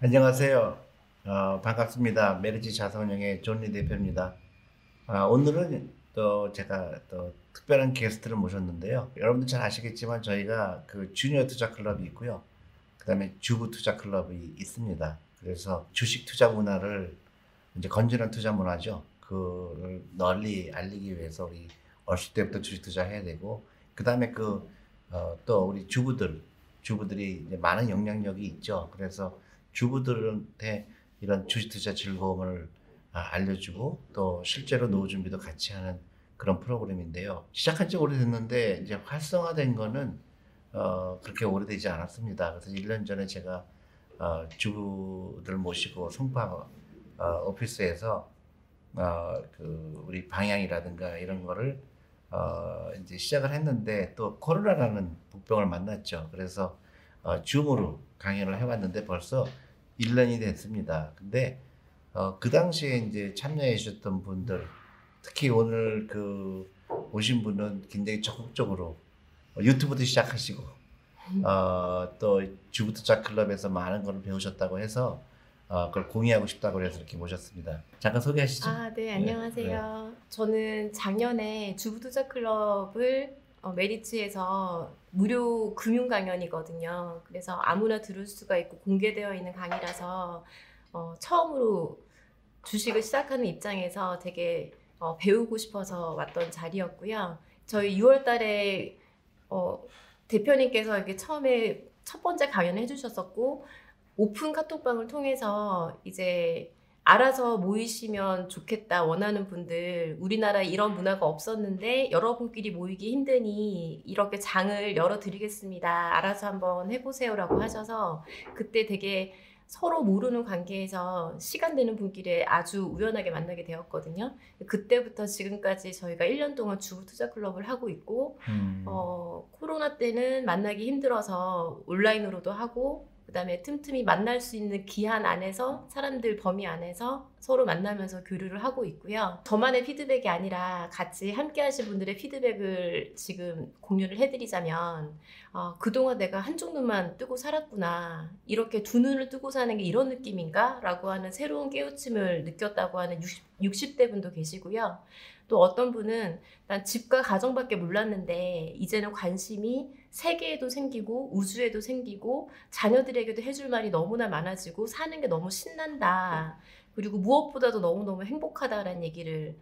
안녕하세요. 어, 반갑습니다. 메르지 자산운용의 존리 대표입니다. 아, 오늘은 또 제가 또 특별한 게스트를 모셨는데요. 여러분들 잘 아시겠지만 저희가 그 주니어 투자 클럽이 있고요. 그 다음에 주부 투자 클럽이 있습니다. 그래서 주식 투자 문화를 이제 건전한 투자 문화죠. 그를 널리 알리기 위해서 우리 어릴 때부터 주식 투자 해야 되고 그 다음에 그 어, 또 우리 주부들 주부들이 이제 많은 영향력이 있죠. 그래서 주부들한테 이런 주식 투자 즐거움을 아, 알려주고 또 실제로 노후 준비도 같이 하는 그런 프로그램인데요. 시작한 지 오래됐는데 이제 활성화된 거는 어, 그렇게 오래되지 않았습니다. 그래서 1년 전에 제가 어, 주부들 모시고 송파 어, 오피스에서 어, 그 우리 방향이라든가 이런 거를 어, 이제 시작을 했는데 또 코로나라는 복병을 만났죠. 그래서 어, 줌으로 강연을 해왔는데 벌써 1년이 됐습니다. 근데 어, 그 당시에 이제 참여해 주셨던 분들, 특히 오늘 그 오신 분은 굉장히 적극적으로 어, 유튜브도 시작하시고, 어, 또 주부투자 클럽에서 많은 걸 배우셨다고 해서 어, 그걸 공유하고 싶다고 해서 이렇게 모셨습니다. 잠깐 소개하시죠. 아, 네, 안녕하세요. 저는 작년에 주부투자 클럽을 어, 메리츠에서 무료 금융 강연이거든요. 그래서 아무나 들을 수가 있고 공개되어 있는 강의라서 어, 처음으로 주식을 시작하는 입장에서 되게 어, 배우고 싶어서 왔던 자리였고요. 저희 6월 달에 어, 대표님께서 이렇게 처음에 첫 번째 강연을 해주셨었고, 오픈 카톡방을 통해서 이제 알아서 모이시면 좋겠다 원하는 분들 우리나라에 이런 문화가 없었는데 여러분끼리 모이기 힘드니 이렇게 장을 열어드리겠습니다. 알아서 한번 해보세요라고 하셔서 그때 되게 서로 모르는 관계에서 시간 되는 분끼리 아주 우연하게 만나게 되었거든요. 그때부터 지금까지 저희가 1년 동안 주부 투자 클럽을 하고 있고, 음. 어, 코로나 때는 만나기 힘들어서 온라인으로도 하고, 그다음에 틈틈이 만날 수 있는 기한 안에서 사람들 범위 안에서 서로 만나면서 교류를 하고 있고요. 저만의 피드백이 아니라 같이 함께 하신 분들의 피드백을 지금 공유를 해드리자면 어, 그동안 내가 한쪽 눈만 뜨고 살았구나 이렇게 두 눈을 뜨고 사는 게 이런 느낌인가? 라고 하는 새로운 깨우침을 느꼈다고 하는 60, 60대 분도 계시고요. 또 어떤 분은 난 집과 가정밖에 몰랐는데 이제는 관심이 세계에도 생기고 우주에도 생기고 자녀들에게도 해줄 말이 너무나 많아지고 사는 게 너무 신난다. 그리고 무엇보다도 너무너무 행복하다라는 얘기를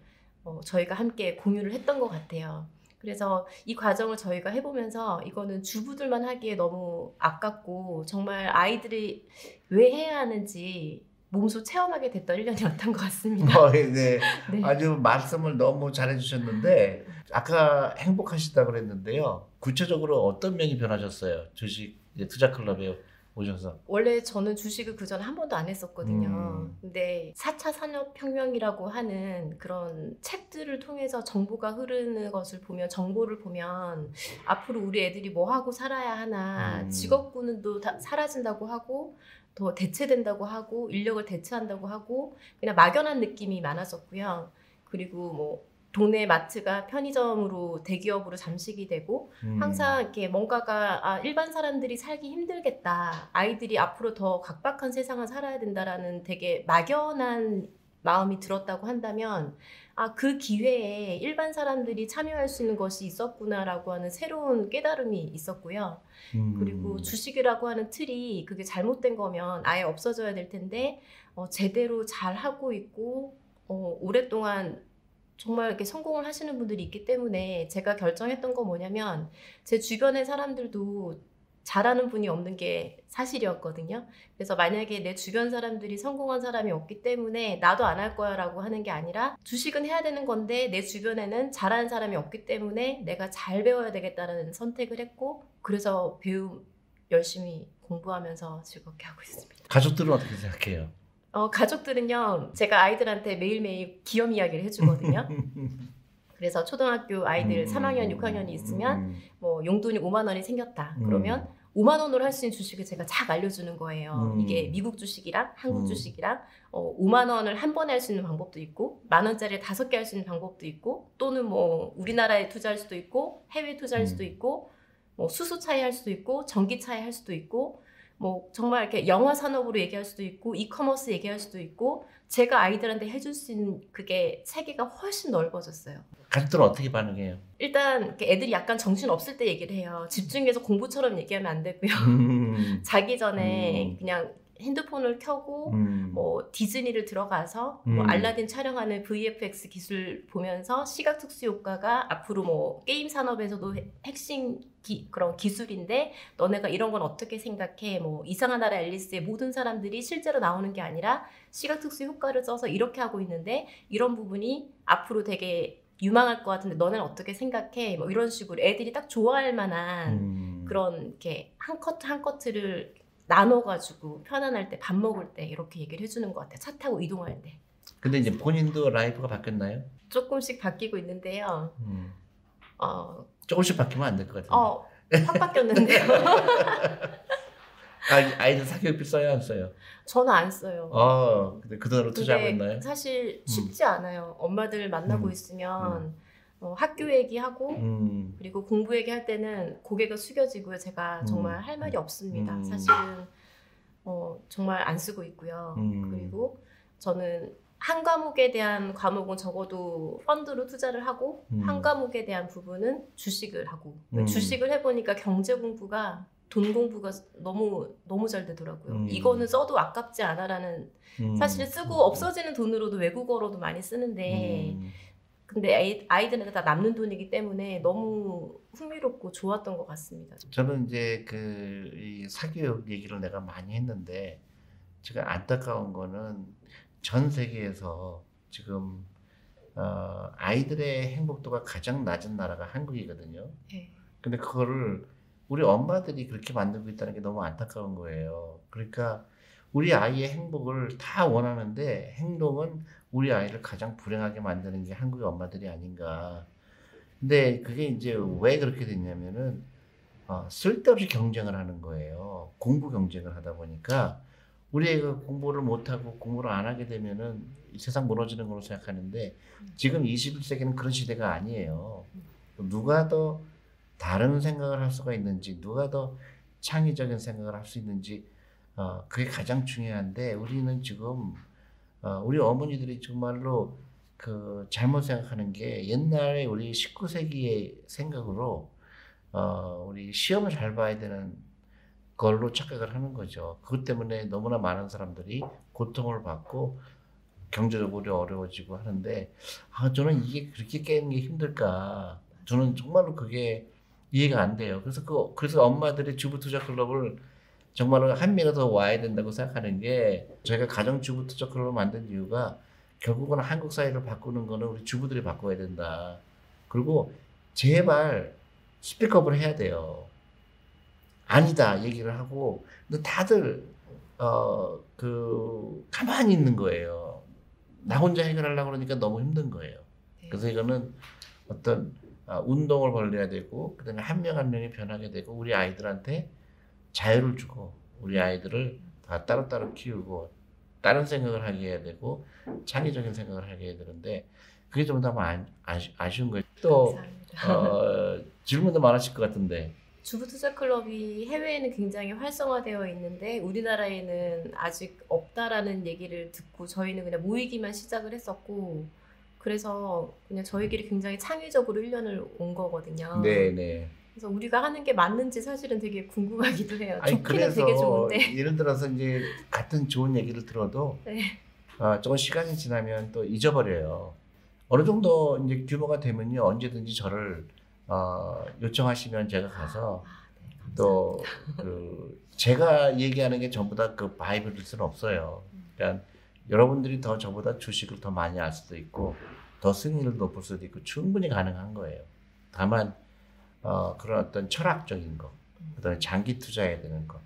어, 저희가 함께 공유를 했던 것 같아요. 그래서 이 과정을 저희가 해보면서 이거는 주부들만 하기에 너무 아깝고 정말 아이들이 왜 해야 하는지 몸소 체험하게 됐던 1년이었던 것 같습니다. 어, 네. 네. 아주 말씀을 너무 잘해주셨는데 아까 행복하시다고 그랬는데요. 구체적으로 어떤 면이 변하셨어요? 주식 투자 클럽에 오셔서. 원래 저는 주식을 그 전에 한 번도 안 했었거든요. 음. 근데 4차 산업혁명이라고 하는 그런 책들을 통해서 정보가 흐르는 것을 보면, 정보를 보면, 앞으로 우리 애들이 뭐 하고 살아야 하나, 음. 직업군도 다 사라진다고 하고, 더 대체된다고 하고, 인력을 대체한다고 하고, 그냥 막연한 느낌이 많았었고요. 그리고 뭐, 동네 마트가 편의점으로 대기업으로 잠식이 되고, 음. 항상 이렇게 뭔가가 아, 일반 사람들이 살기 힘들겠다. 아이들이 앞으로 더 각박한 세상을 살아야 된다라는 되게 막연한 마음이 들었다고 한다면 아, 그 기회에 일반 사람들이 참여할 수 있는 것이 있었구나라고 하는 새로운 깨달음이 있었고요. 음. 그리고 주식이라고 하는 틀이 그게 잘못된 거면 아예 없어져야 될 텐데 어, 제대로 잘 하고 있고 어, 오랫동안 정말 이렇게 성공을 하시는 분들이 있기 때문에 제가 결정했던 건 뭐냐면 제 주변의 사람들도 잘하는 분이 없는 게 사실이었거든요. 그래서 만약에 내 주변 사람들이 성공한 사람이 없기 때문에 나도 안 할 거야 라고 하는 게 아니라 주식은 해야 되는 건데 내 주변에는 잘하는 사람이 없기 때문에 내가 잘 배워야 되겠다는 선택을 했고 그래서 배움 열심히 공부하면서 즐겁게 하고 있습니다. 가족들은 어떻게 생각해요? 어, 가족들은요, 제가 아이들한테 매일매일 기염 이야기를 해주거든요. 그래서 초등학교 아이들 음. 3학년, 6학년이 있으면 음. 뭐 용돈이 5만 원이 생겼다. 음. 그러면 5만 원으로 할 수 있는 주식을 제가 쫙 알려주는 거예요. 음. 이게 미국 주식이랑 한국 음. 주식이랑 어, 5만 원을 한 번에 할 수 있는 방법도 있고 만 원짜리를 다섯 개 할 수 있는 방법도 있고 또는 뭐 우리나라에 투자할 수도 있고 해외 투자할 음. 수도 있고 뭐 수수 차이 할 수도 있고 전기 차이 할 수도 있고 뭐 정말 이렇게 영화 산업으로 얘기할 수도 있고 이커머스 얘기할 수도 있고 제가 아이들한테 해줄 수 있는 그게 세계가 훨씬 넓어졌어요. 가족들은 어떻게 반응해요? 일단 애들이 약간 정신 없을 때 얘기를 해요. 집중해서 공부처럼 얘기하면 안 되고요. 음, 자기 전에 음. 그냥 핸드폰을 켜고 음, 뭐 디즈니를 들어가서 뭐 음. 알라딘 촬영하는 VFX 기술 보면서 시각 특수 효과가 앞으로 뭐 게임 산업에서도 해- 핵심 기, 그런 기술인데 너네가 이런 건 어떻게 생각해? 뭐 이상한 나라 앨리스의 모든 사람들이 실제로 나오는 게 아니라 시각 특수 효과를 써서 이렇게 하고 있는데 이런 부분이 앞으로 되게 유망할 것 같은데 너네는 어떻게 생각해? 뭐 이런 식으로 애들이 딱 좋아할 만한 음. 그런 이렇게 한 커트 한 커트를 나눠가지고 편안할 때 밥 먹을 때 이렇게 얘기를 해주는 것 같아요. 차 타고 이동할 때 근데 이제 본인도 life가 바뀌었나요? 조금씩 바뀌고 있는데요. 음. 어, 조금씩 바뀌면 안 될 것 같은데. 어, 확 바뀌었는데요. 아, 아이들 사교육비 써요, 안 써요? 저는 안 써요. 어, 근데 그 돈으로 투자하고 있나요? 사실 쉽지 않아요. 엄마들 만나고 음. 있으면 어, 학교 얘기하고 음, 그리고 공부 얘기할 때는 고개가 숙여지고요. 제가 정말 음. 할 말이 없습니다. 음. 사실은 어, 정말 안 쓰고 있고요. 음. 그리고 저는 한 과목에 대한 과목은 적어도 펀드로 투자를 하고 음. 한 과목에 대한 부분은 주식을 하고 음. 주식을 해보니까 경제 공부가 돈 공부가 너무 너무 잘 되더라고요. 음. 이거는 써도 아깝지 않아라는 음. 사실 쓰고 없어지는 돈으로도 외국어로도 많이 쓰는데 음. 근데 아이, 아이들한테 다 남는 돈이기 때문에 너무 흥미롭고 좋았던 것 같습니다. 저는 이제 그이 사교육 얘기를 내가 많이 했는데 지금 안타까운 거는 전 세계에서 지금 어, 아이들의 행복도가 가장 낮은 나라가 한국이거든요. 네. 근데 그거를 우리 엄마들이 그렇게 만들고 있다는 게 너무 안타까운 거예요. 그러니까 우리 아이의 행복을 다 원하는데 행동은 우리 아이를 가장 불행하게 만드는 게 한국의 엄마들이 아닌가. 근데 그게 이제 왜 그렇게 됐냐면은 어, 쓸데없이 경쟁을 하는 거예요. 공부 경쟁을 하다 보니까 우리 애가 공부를 못하고 공부를 안 하게 되면은 이 세상 무너지는 걸로 생각하는데 지금 21세기는 그런 시대가 아니에요. 누가 더 다른 생각을 할 수가 있는지, 누가 더 창의적인 생각을 할 수 있는지, 어, 그게 가장 중요한데 우리는 지금 어, 우리 어머니들이 정말로 그 잘못 생각하는 게 옛날에 우리 19세기의 생각으로 어, 우리 시험을 잘 봐야 되는 걸로 착각을 하는 거죠. 그것 때문에 너무나 많은 사람들이 고통을 받고 경제적으로 어려워지고 하는데 아 저는 이게 그렇게 깨는 게 힘들까? 저는 정말로 그게 이해가 안 돼요. 그래서 그 그래서 엄마들이 주부 투자 클럽을 정말로 한 명이 더 와야 된다고 생각하는 게 저희가 가정 주부 투자 클럽을 만든 이유가 결국은 한국 사회를 바꾸는 거는 우리 주부들이 바꿔야 된다. 그리고 제발 스피커업을 해야 돼요. 아니다 얘기를 하고 근데 다들 어 그 가만히 있는 거예요. 나 혼자 해결하려고 그러니까 너무 힘든 거예요. 네. 그래서 이거는 어떤 아, 운동을 벌려야 되고 그다음에 한 명한 명이 변하게 되고 우리 아이들한테 자유를 주고 우리 아이들을 다 따로따로 키우고 다른 생각을 하게 해야 되고 창의적인 생각을 하게 해야 되는데 그게 좀 너무 아, 아쉬, 아쉬 운 거예요. 또. 어, 질문도 많으실 것 같은데 주부 투자 클럽이 해외에는 굉장히 활성화되어 있는데 우리나라에는 아직 없다라는 얘기를 듣고 저희는 그냥 모이기만 시작을 했었고 그래서 그냥 저희끼리 굉장히 창의적으로 1년을 온 거거든요. 네 네. 그래서 우리가 하는 게 맞는지 사실은 되게 궁금하기도 해요. 아니 좋기는 그래서 되게 좋은데. 예를 들어서 이제 같은 좋은 얘기를 들어도 네. 어, 조금 시간이 지나면 또 잊어버려요. 어느 정도 이제 규모가 되면요 언제든지 저를 어, 요청하시면 제가 가서 아, 네, 감사합니다. 또그 제가 얘기하는 게 전부 다 그 바이블일 수는 없어요. 그러니까 여러분들이 더 저보다 주식을 더 많이 알 수도 있고 더 승리를 높일 수도 있고 충분히 가능한 거예요. 다만 어, 그런 어떤 철학적인 거, 그다음에 장기 투자해야 되는 거,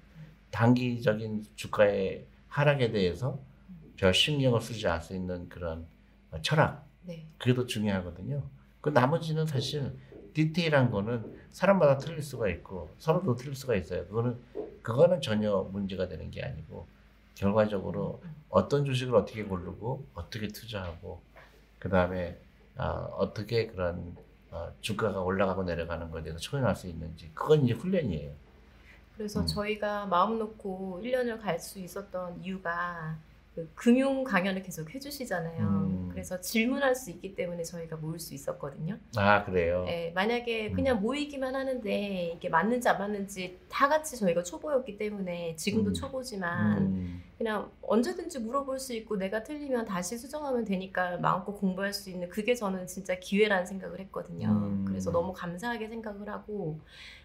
단기적인 주가의 하락에 대해서 별 신경을 쓰지 않을 수 있는 그런 어, 철학 네. 그게 더 중요하거든요. 그 나머지는 사실 디테일한 거는 사람마다 틀릴 수가 있고 서로도 틀릴 수가 있어요. 그거는 그거는 전혀 문제가 되는 게 아니고 결과적으로 어떤 주식을 어떻게 고르고 어떻게 투자하고 그 다음에 어떻게 그런 어, 주가가 올라가고 내려가는 것에 대해서 처인할 수 있는지 그건 이제 훈련이에요. 그래서 음. 저희가 마음 놓고 1년을 갈 수 있었던 이유가 그 금융 강연을 계속 해주시잖아요. 음. 그래서 질문할 수 있기 때문에 저희가 모일 수 있었거든요. 아 그래요. 네, 만약에 음. 그냥 모이기만 하는데 이게 맞는지 안 맞는지 다 같이 저희가 초보였기 때문에 지금도 음. 초보지만 음. 그냥 언제든지 물어볼 수 있고 내가 틀리면 다시 수정하면 되니까 마음껏 공부할 수 있는 그게 저는 진짜 기회라는 생각을 했거든요. 음. 그래서 너무 감사하게 생각을 하고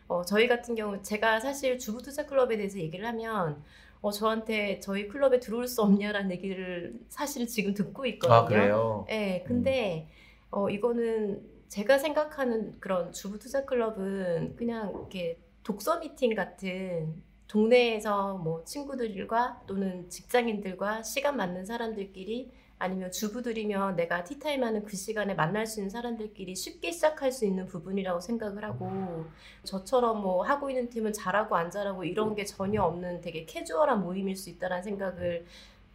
어, 저희 같은 경우 제가 사실 주부 투자 클럽에 대해서 얘기를 하면 어, 저한테 저희 클럽에 들어올 수 없냐라는 얘기를 사실 지금 듣고 있거든요. 아 그래요. 네, 근데 어, 이거는 제가 생각하는 그런 주부 투자 클럽은 그냥 이렇게 독서 미팅 같은 동네에서 뭐 친구들과 또는 직장인들과 시간 맞는 사람들끼리 아니면 주부들이면 내가 티타임 하는 그 시간에 만날 수 있는 사람들끼리 쉽게 시작할 수 있는 부분이라고 생각을 하고 저처럼 뭐 하고 있는 팀은 잘하고 안 잘하고 이런 게 전혀 없는 되게 캐주얼한 모임일 수 있다라는 생각을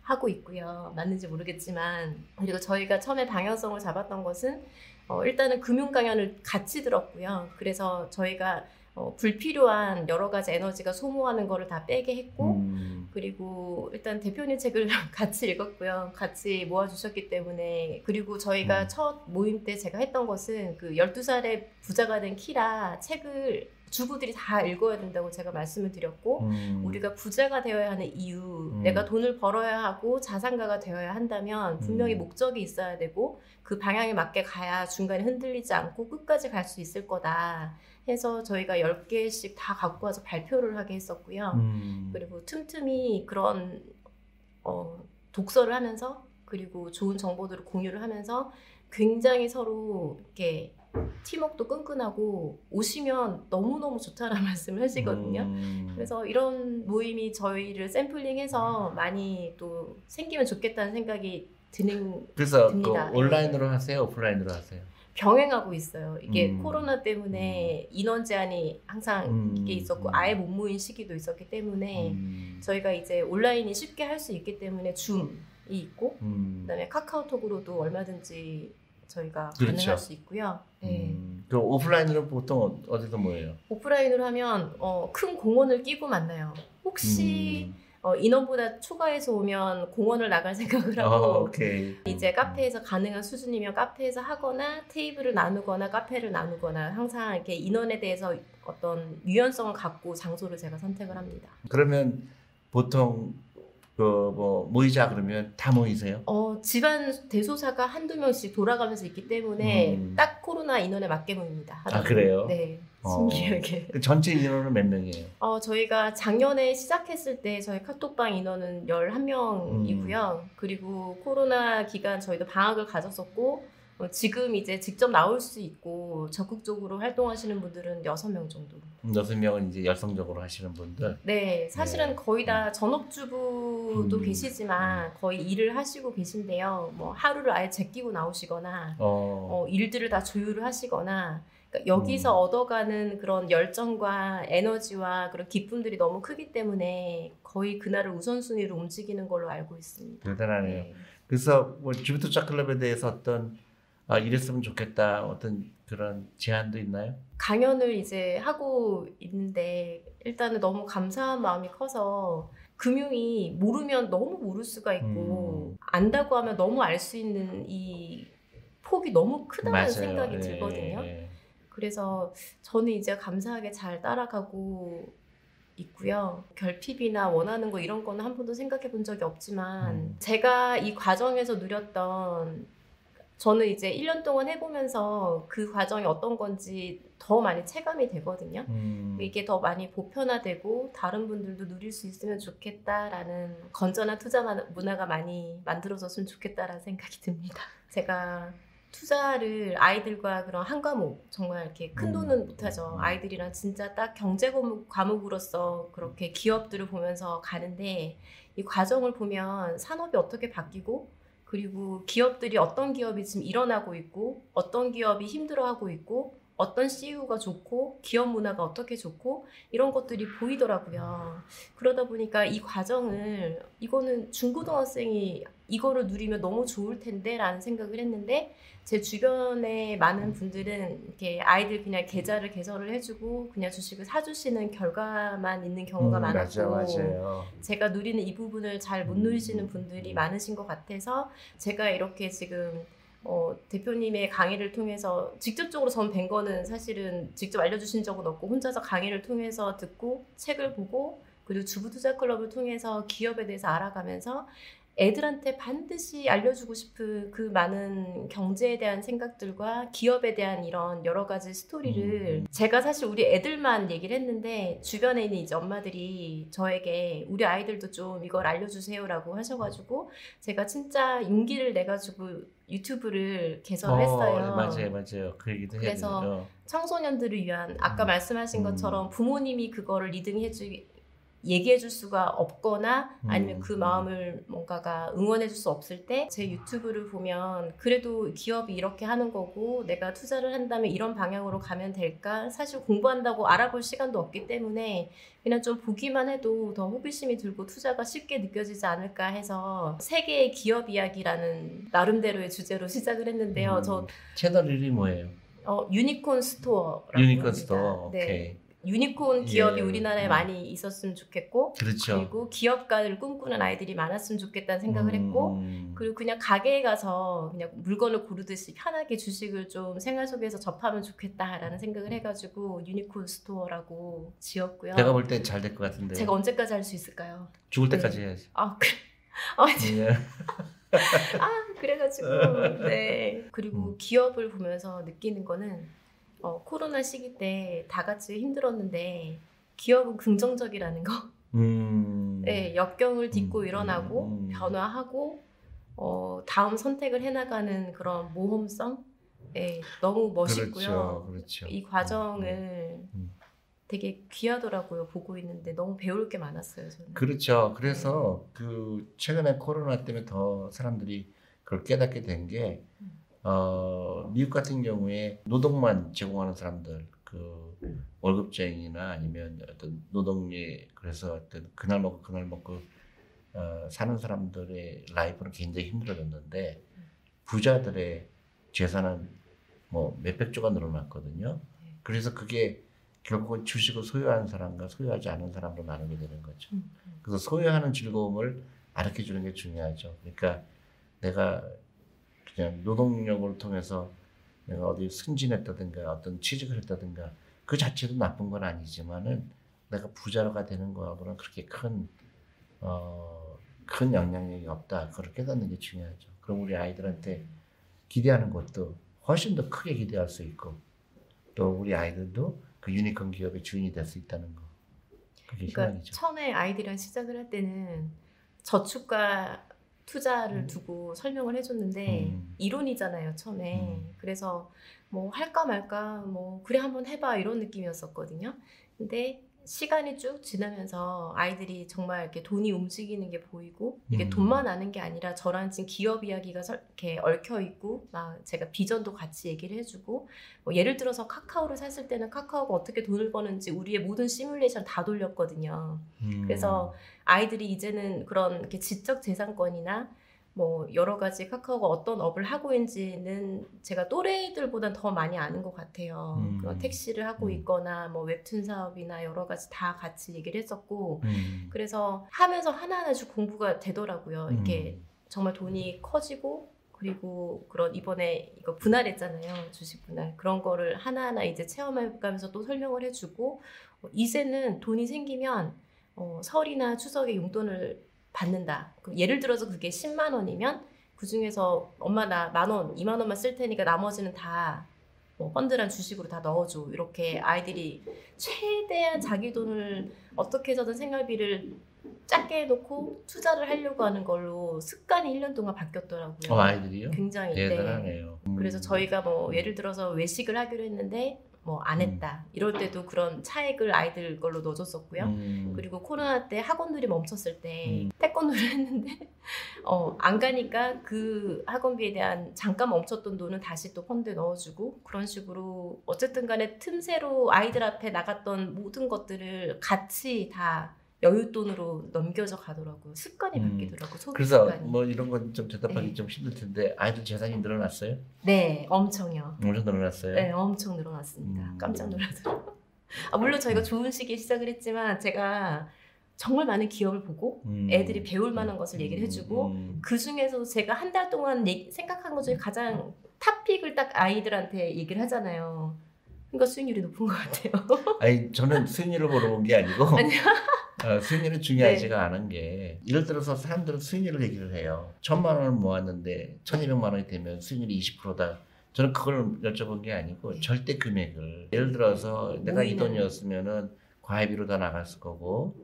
하고 있고요. 맞는지 모르겠지만 그리고 저희가 처음에 방향성을 잡았던 것은 어, 일단은 금융 강연을 같이 들었고요. 그래서 저희가 어, 불필요한 여러 가지 에너지가 소모하는 거를 다 빼게 했고 음. 그리고 일단 대표님 책을 같이 읽었고요. 같이 모아주셨기 때문에 그리고 저희가 음. 첫 모임 때 제가 했던 것은 그 12살에 부자가 된 키라 책을 주부들이 다 읽어야 된다고 제가 말씀을 드렸고 음. 우리가 부자가 되어야 하는 이유, 음. 내가 돈을 벌어야 하고 자산가가 되어야 한다면 분명히 음. 목적이 있어야 되고 그 방향에 맞게 가야 중간에 흔들리지 않고 끝까지 갈 수 있을 거다 해서 저희가 10개씩 다 갖고 와서 발표를 하게 했었고요. 음. 그리고 틈틈이 그런 어, 독서를 하면서 그리고 좋은 정보들을 공유를 하면서 굉장히 서로 이렇게 팀워크도 끈끈하고 오시면 너무너무 좋다라는 말씀을 하시거든요. 음. 그래서 이런 모임이 저희를 샘플링해서 많이 또 생기면 좋겠다는 생각이 드는 그래서 듭니다. 그 온라인으로 하세요, 오프라인으로 하세요. 병행하고 있어요. 이게 음. 코로나 때문에 인원 제한이 항상 음. 이게 있었고 음. 아예 못 모인 시기도 있었기 때문에 음. 저희가 이제 온라인이 쉽게 할 수 있기 때문에 줌이 있고 음. 그다음에 카카오톡으로도 얼마든지 저희가 그렇죠. 가능할 수 있고요. 네. 음. 그럼 오프라인으로 보통 어- 어디서 모여요? 오프라인으로 하면 어, 큰 공원을 끼고 만나요. 혹시 음. 어, 인원보다 초과해서 오면 공원을 나갈 생각을 어, 하고 오케이. 이제 카페에서 가능한 수준이면 카페에서 하거나 테이블을 나누거나 카페를 나누거나 항상 이렇게 인원에 대해서 어떤 유연성을 갖고 장소를 제가 선택을 합니다. 그러면 보통 그뭐 모이자 그러면 다 모이세요? 어, 집안 대소사가 한두 명씩 돌아가면서 있기 때문에 음. 딱 코로나 인원에 맞게 모입니다. 아, 그래요? 네. 어. 신기하게. 그 전체 인원은 몇 명이에요? 어, 저희가 작년에 시작했을 때 저희 카톡방 인원은 11명이고요. 음. 그리고 코로나 기간 저희도 방학을 가졌었고, 어, 지금 이제 직접 나올 수 있고 적극적으로 활동하시는 분들은 6명 정도. 여섯 명은 이제 열성적으로 하시는 분들. 네, 사실은 네. 거의 다 전업주부도 음. 계시지만 거의 일을 하시고 계신데요. 뭐 하루를 아예 제끼고 나오시거나 어. 어, 일들을 다 조율을 하시거나 그러니까 여기서 음. 얻어가는 그런 열정과 에너지와 그런 기쁨들이 너무 크기 때문에 거의 그날을 우선순위로 움직이는 걸로 알고 있습니다. 대단하네요. 네. 그래서 뭐 주부투자 클럽에 대해서 어떤 아 이랬으면 좋겠다 어떤 그런 제안도 있나요? 강연을 이제 하고 있는데 일단은 너무 감사한 마음이 커서 금융이 모르면 너무 모를 수가 있고 음. 안다고 하면 너무 알 수 있는 이 폭이 너무 크다는 생각이 예, 들거든요. 예. 그래서 저는 이제 감사하게 잘 따라가고 있고요. 결핍이나 원하는 거 이런 거는 한 번도 생각해 본 적이 없지만 음. 제가 이 과정에서 누렸던 저는 이제 1년 동안 해보면서 그 과정이 어떤 건지 더 많이 체감이 되거든요. 음. 이게 더 많이 보편화되고 다른 분들도 누릴 수 있으면 좋겠다라는 건전한 투자 마- 문화가 많이 만들어졌으면 좋겠다라는 생각이 듭니다. 제가 투자를 아이들과 그런 한 과목 정말 이렇게 큰 음. 돈은 못하죠. 음. 아이들이랑 진짜 딱 경제 과목, 과목으로서 그렇게 기업들을 보면서 가는데 이 과정을 보면 산업이 어떻게 바뀌고 그리고 기업들이 어떤 기업이 지금 일어나고 있고 어떤 기업이 힘들어하고 있고 어떤 CEO가 좋고 기업 문화가 어떻게 좋고 이런 것들이 보이더라고요. 그러다 보니까 이 과정을 이거는 중고등학생이 이거를 누리면 너무 좋을 텐데라는 생각을 했는데 제 주변에 많은 분들은 이렇게 아이들 그냥 계좌를 개설을 해주고 그냥 주식을 사주시는 결과만 있는 경우가 음, 많았고 맞아. 제가 누리는 이 부분을 잘 못 누리시는 분들이 많으신 것 같아서 제가 이렇게 지금 어, 대표님의 강의를 통해서 직접적으로 전 뵌 거는 사실은 직접 알려주신 적은 없고 혼자서 강의를 통해서 듣고 책을 보고 그리고 주부투자 클럽을 통해서 기업에 대해서 알아가면서 애들한테 반드시 알려주고 싶은 그 많은 경제에 대한 생각들과 기업에 대한 이런 여러 가지 스토리를 음. 제가 사실 우리 애들만 얘기를 했는데 주변에 있는 이제 엄마들이 저에게 우리 아이들도 좀 이걸 알려주세요라고 하셔가지고 제가 진짜 용기를 내가지고 유튜브를 개설을 했어요. 어, 맞아요, 맞아요. 그 얘기도 그래서. 청소년들을 위한 아까 음. 말씀하신 음. 것처럼 부모님이 그거를 리딩해주 얘기해 줄 수가 없거나 아니면 음. 그 마음을 뭔가가 응원해 줄 수 없을 때 제 유튜브를 보면 그래도 기업이 이렇게 하는 거고 내가 투자를 한다면 이런 방향으로 가면 될까 사실 공부한다고 알아볼 시간도 없기 때문에 그냥 좀 보기만 해도 더 호기심이 들고 투자가 쉽게 느껴지지 않을까 해서 세계의 기업 이야기라는 나름대로의 주제로 시작을 했는데요. 음. 저 채널 이름이 뭐예요? 어, 유니콘 스토어. 유니콘 스토어. 네. 오케이. 유니콘 기업이 예. 우리나라에 음. 많이 있었으면 좋겠고 그렇죠. 그리고 기업가를 꿈꾸는 아이들이 많았으면 좋겠다는 생각을 했고 음. 그리고 그냥 가게에 가서 그냥 물건을 고르듯이 편하게 주식을 좀 생활 속에서 접하면 좋겠다라는 생각을 해가지고 유니콘 스토어라고 지었고요. 내가 볼 때 잘 될 것 같은데. 제가 언제까지 할 수 있을까요? 죽을 네. 때까지 해야지. 아, 그래. 아, 진- 예. 아, 그래가지고 네 그리고 음. 기업을 보면서 느끼는 거는 어, 코로나 시기 때 다 같이 힘들었는데 기업은 긍정적이라는 거. 음. 네, 역경을 딛고 음, 일어나고 음, 음. 변화하고 어, 다음 선택을 해나가는 그런 모험성, 네, 너무 멋있고요. 그렇죠. 그렇죠. 이 과정을 음. 되게 귀하더라고요. 보고 있는데 너무 배울 게 많았어요. 저는. 그렇죠. 그래서 그 최근에 코로나 때문에 더 사람들이 그걸 깨닫게 된게 음. 어, 미국 같은 경우에 노동만 제공하는 사람들 그 월급쟁이나 아니면 어떤 노동력 그래서 어떤 그날 먹고 그날 먹고 어, 사는 사람들의 라이프는 굉장히 힘들어졌는데 부자들의 재산은 뭐 몇백 조가 늘어났거든요. 그래서 그게 결국은 주식을 소유하는 사람과 소유하지 않은 사람으로 나누게 되는 거죠. 음, 그래서 소유하는 즐거움을 가르쳐 주는 게 중요하죠. 그러니까 내가 그냥 노동력을 통해서 내가 어디 승진했다든가 어떤 취직을 했다든가 그 자체도 나쁜 건 아니지만은 내가 부자가 되는 거하고는 그렇게 큰, 어, 큰 영향력이 없다. 그걸 깨닫는 게 중요하죠. 그럼 우리 아이들한테 기대하는 것도 훨씬 더 크게 기대할 수 있고 또 우리 아이들도 그 유니콘 기업의 주인이 될 수 있다는 거. 그게 그러니까 희망이죠. 처음에 아이들이랑 시작을 할 때는 저축과 투자를 음. 두고 설명을 해줬는데 음. 이론이잖아요 처음에 음. 그래서 뭐 할까 말까 뭐 그래 한번 해봐 이런 느낌이었었거든요 근데 시간이 쭉 지나면서 아이들이 정말 이렇게 돈이 움직이는 게 보이고 이게 음. 돈만 아는 게 아니라 저랑 지금 기업 이야기가 설- 이렇게 얽혀 있고 막 제가 비전도 같이 얘기를 해주고 뭐 예를 들어서 카카오를 샀을 때는 카카오가 어떻게 돈을 버는지 우리의 모든 시뮬레이션 다 돌렸거든요. 음. 그래서 아이들이 이제는 그런 이렇게 지적 재산권이나 뭐 여러 가지 카카오가 어떤 업을 하고 있는지는 제가 또래들보단 더 많이 아는 것 같아요. 음. 그런 택시를 하고 음. 있거나 뭐 웹툰 사업이나 여러 가지 다 같이 얘기를 했었고 음. 그래서 하면서 하나하나씩 공부가 되더라고요. 이렇게 음. 정말 돈이 커지고 그리고 그런 이번에 이거 분할했잖아요 주식 분할 그런 거를 하나하나 이제 체험해가면서 또 설명을 해주고 어, 이제는 돈이 생기면 어, 설이나 추석에 용돈을 받는다. 예를 들어서 그게 10만 원이면 그 중에서 엄마 나 만 원, 2만 원만 쓸 테니까 나머지는 다 뭐 펀드란 주식으로 다 넣어줘. 이렇게 아이들이 최대한 자기 돈을 어떻게 해서든 생활비를 작게 해놓고 투자를 하려고 하는 걸로 습관이 1년 동안 바뀌었더라고요. 어, 아이들이요? 굉장히 네. 대단하네요. 음. 그래서 저희가 뭐 예를 들어서 외식을 하기로 했는데 뭐 안 했다. 이럴 때도 그런 차액을 아이들 걸로 넣어줬었고요. 음. 그리고 코로나 때 학원들이 멈췄을 때 음. 태권도를 했는데 어, 안 가니까 그 학원비에 대한 잠깐 멈췄던 돈은 다시 또 펀드에 넣어주고 그런 식으로 어쨌든 간에 틈새로 아이들 앞에 나갔던 모든 것들을 같이 다 여윳돈으로 넘겨져 가더라고요. 습관이 음. 바뀌더라고요. 소비 그래서 습관이. 뭐 이런 건 좀 대답하기 네. 좀 힘들 텐데 아이들 재산이 늘어났어요? 네, 엄청요. 엄청 늘어났어요. 네, 엄청 늘어났습니다. 음. 깜짝 놀라더라고요. 아, 물론 저희가 좋은 시기에 시작을 했지만 제가 정말 많은 기업을 보고 음. 애들이 배울 만한 것을 얘기를 해주고 음. 그 중에서 제가 한 달 동안 생각한 것 중에 가장 탑픽을 딱 아이들한테 얘기를 하잖아요. 그러니까 수익률이 높은 것 같아요. 아니 저는 수익률을 보러 온 게 아니고. 어, 수익률이 중요하지가 네. 않은 게 예를 들어서 사람들은 수익률을 얘기를 해요. 천만 원을 모았는데 천이백만 원이 되면 수익률이 20%다. 저는 그걸 여쭤본 게 아니고 네. 절대 금액을 예를 들어서 내가 이 모이는. 돈이었으면은 과외비로 다 나갔을 거고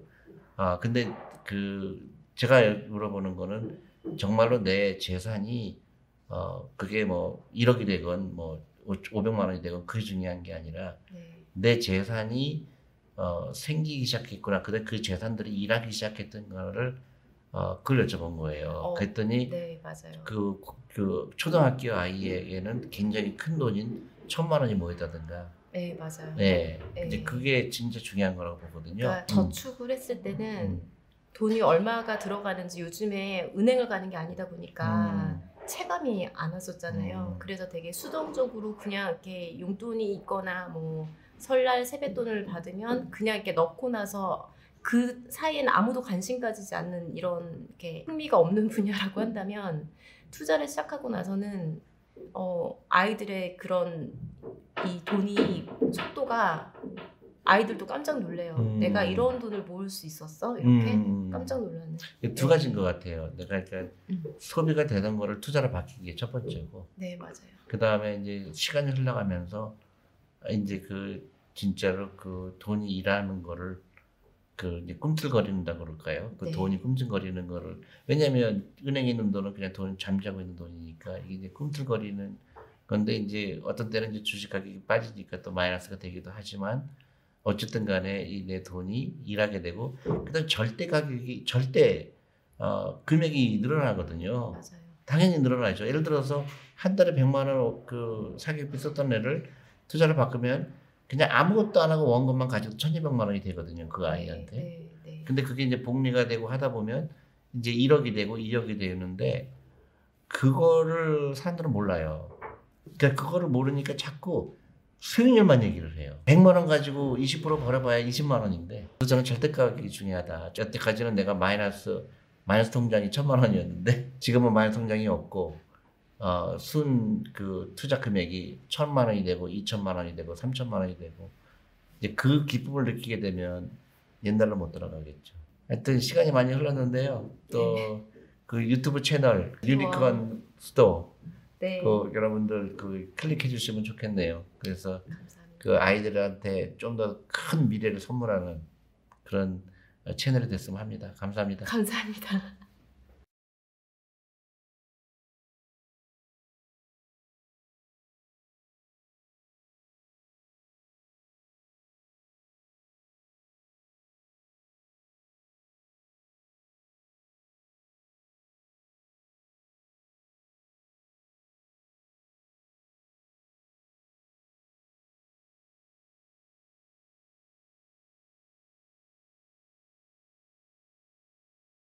아 근데 그 제가 물어보는 거는 정말로 내 재산이 어 그게 뭐 1억이 되건 뭐 500만 원이 되건 그게 중요한 게 아니라 네. 내 재산이 어, 생기기 시작했구나. 근데 그 재산들이 일하기 시작했던 거를 어, 그걸 여쭤본 거예요. 어, 그랬더니 네. 그, 그 초등학교 아이에게는 굉장히 큰 돈인 천만 원이 모였다든가. 네, 맞아요. 네. 네. 이제 그게 진짜 중요한 거라고 보거든요. 그러니까 음. 저축을 했을 때는 음. 돈이 얼마가 들어가는지 요즘에 은행을 가는 게 아니다 보니까 음. 체감이 안 왔었잖아요. 음. 그래서 되게 수동적으로 그냥 이렇게 용돈이 있거나 뭐 설날 세뱃돈을 받으면 그냥 이렇게 넣고 나서 그 사이에는 아무도 관심 가지지 않는 이런 이렇게 흥미가 없는 분야라고 한다면 투자를 시작하고 나서는 어 아이들의 그런 이 돈이 속도가 아이들도 깜짝 놀래요. 음. 내가 이런 돈을 모을 수 있었어? 이렇게 음. 깜짝 놀랐네. 두 가지인 것 같아요. 내가 그러니까 음. 소비가 되던 거를 투자로 바뀌기 첫 번째고. 네 맞아요. 그 다음에 이제 시간이 흘러가면서 이제 그 진짜로 그 돈이 일하는 거를 그 이제 꿈틀거린다 그럴까요? 그 네. 돈이 꿈틀거리는 거를 왜냐하면 은행에 있는 돈은 그냥 돈 잠자고 있는 돈이니까 이게 이제 꿈틀거리는 건데 이제 어떤 때는 이제 주식 가격이 빠지니까 또 마이너스가 되기도 하지만 어쨌든 간에 이 내 돈이 일하게 되고 그다음 절대 가격이 절대 어 금액이 늘어나거든요. 맞아요. 당연히 늘어나죠. 예를 들어서 한 달에 100만 원 그 사기비 썼던 애를 투자를 바꾸면 그냥 아무것도 안 하고 원금만 가지고 1200만 원이 되거든요. 그 아이한테. 네, 네. 근데 그게 이제 복리가 되고 하다 보면 이제 1억이 되고 2억이 되는데 그거를 사람들은 몰라요. 그러니까 그거를 모르니까 자꾸 수익률만 얘기를 해요. 100만 원 가지고 20% 벌어봐야 20만 원인데 저는 절대 가격이 중요하다. 여태까지는 내가 마이너스 마이너스 통장이 천만 원이었는데 지금은 마이너스 통장이 없고 어, 순 그 투자 금액이 천만 원이 되고 이천만 원이 되고 삼천만 원이 되고 이제 그 기쁨을 느끼게 되면 옛날로 못 돌아가겠죠. 하여튼 시간이 많이 흘렀는데요. 또 그 유튜브 채널 유니콘 스토어 네. 그 여러분들 그 클릭해 주시면 좋겠네요. 그래서 감사합니다. 그 아이들한테 좀 더 큰 미래를 선물하는 그런 채널이 됐으면 합니다. 감사합니다. 감사합니다.